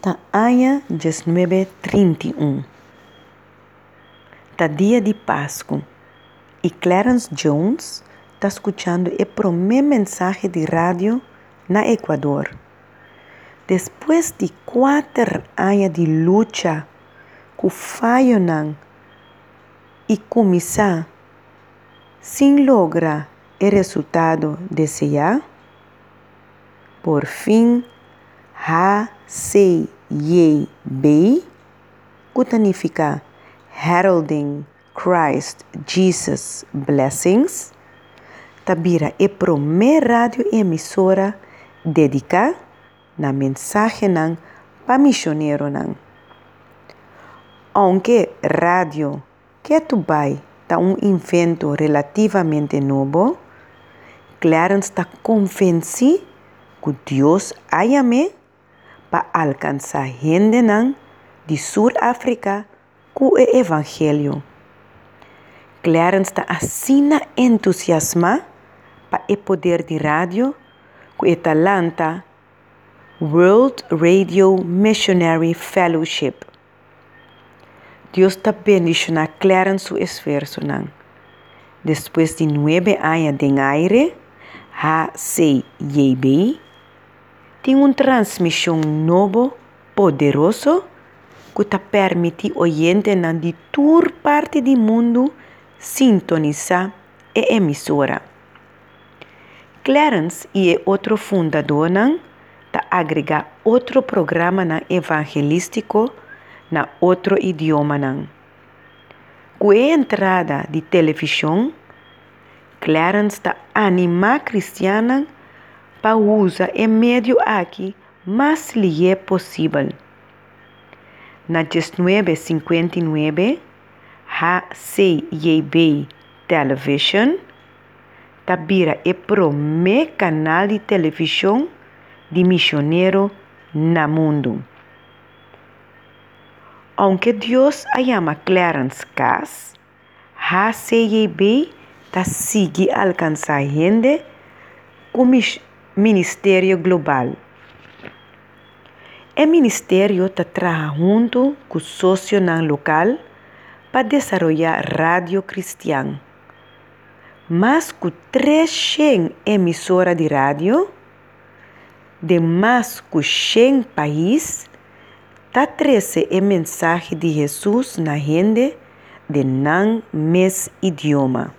Ta año 1931. Ta dia de Páscoa. E Clarence Jones está escuchando o primeiro mensagem de rádio na Equador. Depois de quatro anos de luta, com falho e começar, sem lograr o resultado desejado, por fim, ha sei ye be, que significa heralding Christ Jesus blessings, tabira é primeira rádio emissora dedicada na mensagem para missionário nan. Aunque rádio que tu vai tá um invento relativamente novo, Clarence está convencido que Deus ayame para alcançar gente nan de Sul-África com o Evangelho. Clarence está assim entusiasmado para o poder de rádio com o talanta World Radio Missionary Fellowship. Deus está bendicionando Clarence o esforço. Depois de nove anos de aire, ha sei bem tem uma transmissão novo, poderoso, que te permite oyente de toda parte do mundo sintonizar a emissora. Clarence e outro fundador ta agregar outro programa na evangelístico na outro idioma Com a entrada de televisão, Clarence ta anima cristiana para usar o meio aqui mais lhe é possível. Na 1959, a CIB Television tabira o primeiro canal de televisão de missionário no mundo. Aunque Deus a chama Clarence Cass, a CIB está sigue alcançar gente Ministério Global. O Ministério está junto com o sócio local para desenvolver rádio cristã. Mais que 300 emissoras de rádio, de mais que 100 países, está trazendo a mensagem de Jesus na gente de não mes idioma.